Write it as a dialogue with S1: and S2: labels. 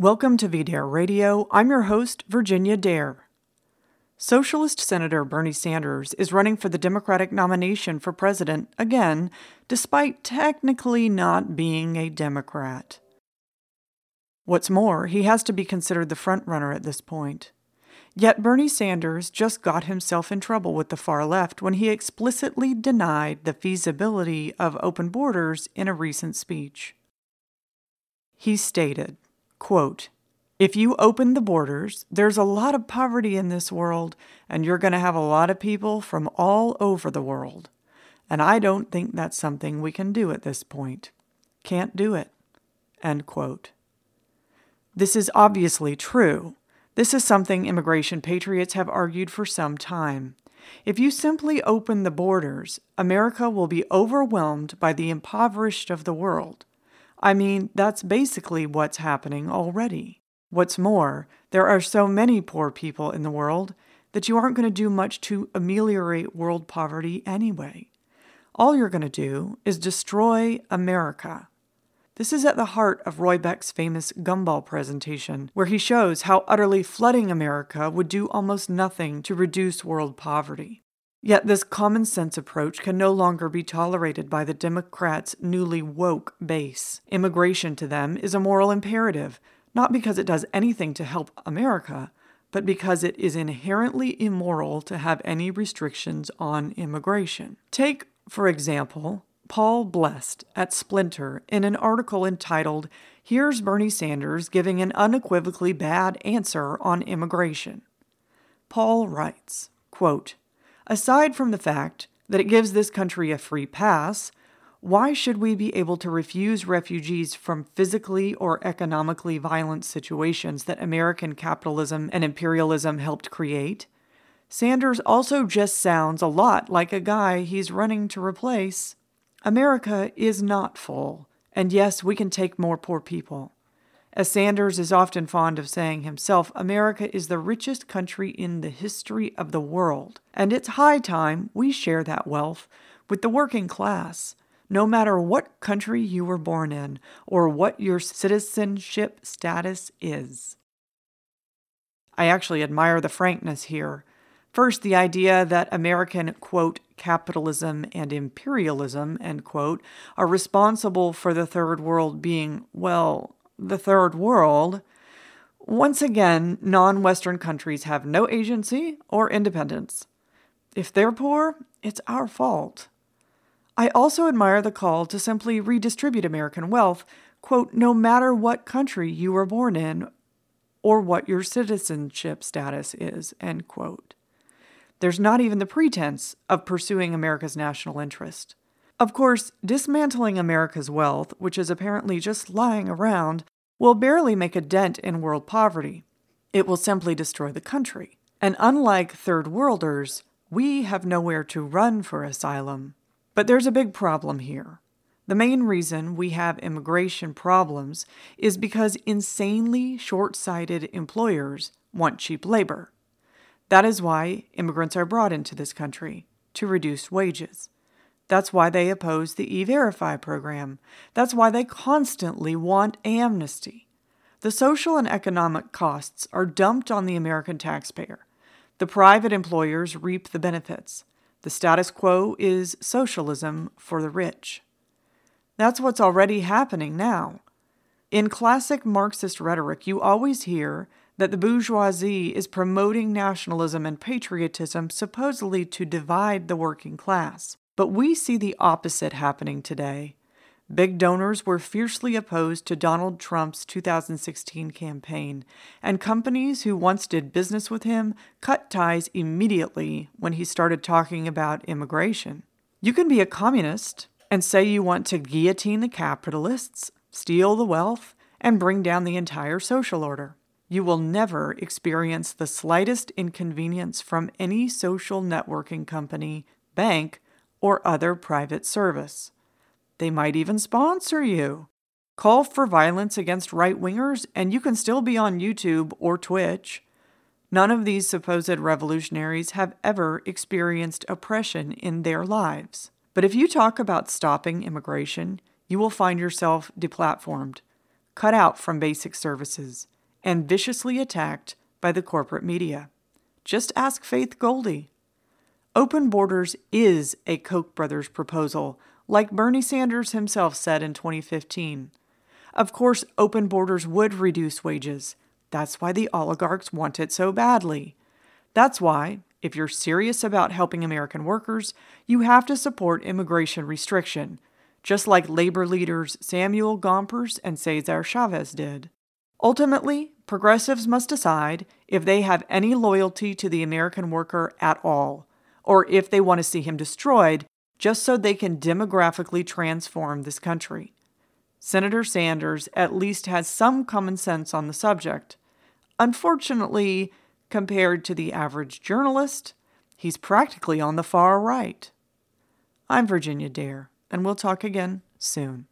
S1: Welcome to VDare Radio. I'm your host, Virginia Dare. Socialist Senator Bernie Sanders is running for the Democratic nomination for president again, despite technically not being a Democrat. What's more, he has to be considered the frontrunner at this point. Yet Bernie Sanders just got himself in trouble with the far left when he explicitly denied the feasibility of open borders in a recent speech. He stated, Quote, if you open the borders, there's a lot of poverty in this world, and you're going to have a lot of people from all over the world. And I don't think that's something we can do at this point. Can't do it. End quote. This is obviously true. This is something immigration patriots have argued for some time. If you simply open the borders, America will be overwhelmed by the impoverished of the world. I mean, that's basically what's happening already. What's more, there are so many poor people in the world that you aren't going to do much to ameliorate world poverty anyway. All you're going to do is destroy America. This is at the heart of Roy Beck's famous Gumball presentation, where he shows how utterly flooding America would do almost nothing to reduce world poverty. Yet this common sense approach can no longer be tolerated by the Democrats' newly woke base. Immigration to them is a moral imperative, not because it does anything to help America, but because it is inherently immoral to have any restrictions on immigration. Take, for example, Paul Blest at Splinter in an article entitled, Here's Bernie Sanders Giving an Unequivocally Bad Answer on Immigration. Paul writes, quote, Aside from the fact that it gives this country a free pass, why should we be able to refuse refugees from physically or economically violent situations that American capitalism and imperialism helped create? Sanders also just sounds a lot like a guy he's running to replace. America is not full, and yes, we can take more poor people. As Sanders is often fond of saying himself, America is the richest country in the history of the world, and it's high time we share that wealth with the working class, no matter what country you were born in or what your citizenship status is. I actually admire the frankness here. First, the idea that American, quote, capitalism and imperialism, end quote, are responsible for the third world being, well, the third world, once again, non Western countries have no agency or independence. If they're poor, it's our fault. I also admire the call to simply redistribute American wealth, quote, no matter what country you were born in or what your citizenship status is, end quote. There's not even the pretense of pursuing America's national interest. Of course, dismantling America's wealth, which is apparently just lying around, will barely make a dent in world poverty. It will simply destroy the country. And unlike third worlders, we have nowhere to run for asylum. But there's a big problem here. The main reason we have immigration problems is because insanely short sighted employers want cheap labor. That is why immigrants are brought into this country to reduce wages. That's why they oppose the E Verify program. That's why they constantly want amnesty. The social and economic costs are dumped on the American taxpayer. The private employers reap the benefits. The status quo is socialism for the rich. That's what's already happening now. In classic Marxist rhetoric, you always hear that the bourgeoisie is promoting nationalism and patriotism supposedly to divide the working class. But we see the opposite happening today. Big donors were fiercely opposed to Donald Trump's 2016 campaign, and companies who once did business with him cut ties immediately when he started talking about immigration. You can be a communist and say you want to guillotine the capitalists, steal the wealth, and bring down the entire social order. You will never experience the slightest inconvenience from any social networking company, bank, or other private service. They might even sponsor you. Call for violence against right wingers, and you can still be on YouTube or Twitch. None of these supposed revolutionaries have ever experienced oppression in their lives. But if you talk about stopping immigration, you will find yourself deplatformed. cut out from basic services and viciously attacked by the corporate media. Just ask Faith Goldy. Open borders is a Koch brothers proposal, like Bernie Sanders himself said in 2015. Of course, open borders would reduce wages. That's why the oligarchs want it so badly. That's why, if you're serious about helping American workers, you have to support immigration restriction, just like labor leaders Samuel Gompers and Cesar Chavez did. Ultimately, progressives must decide if they have any loyalty to the American worker at all, or if they want to see him destroyed just so they can demographically transform this country. Senator Sanders at least has some common sense on the subject. Unfortunately, compared to the average journalist, he's practically on the far right. I'm Virginia Dare, and we'll talk again soon.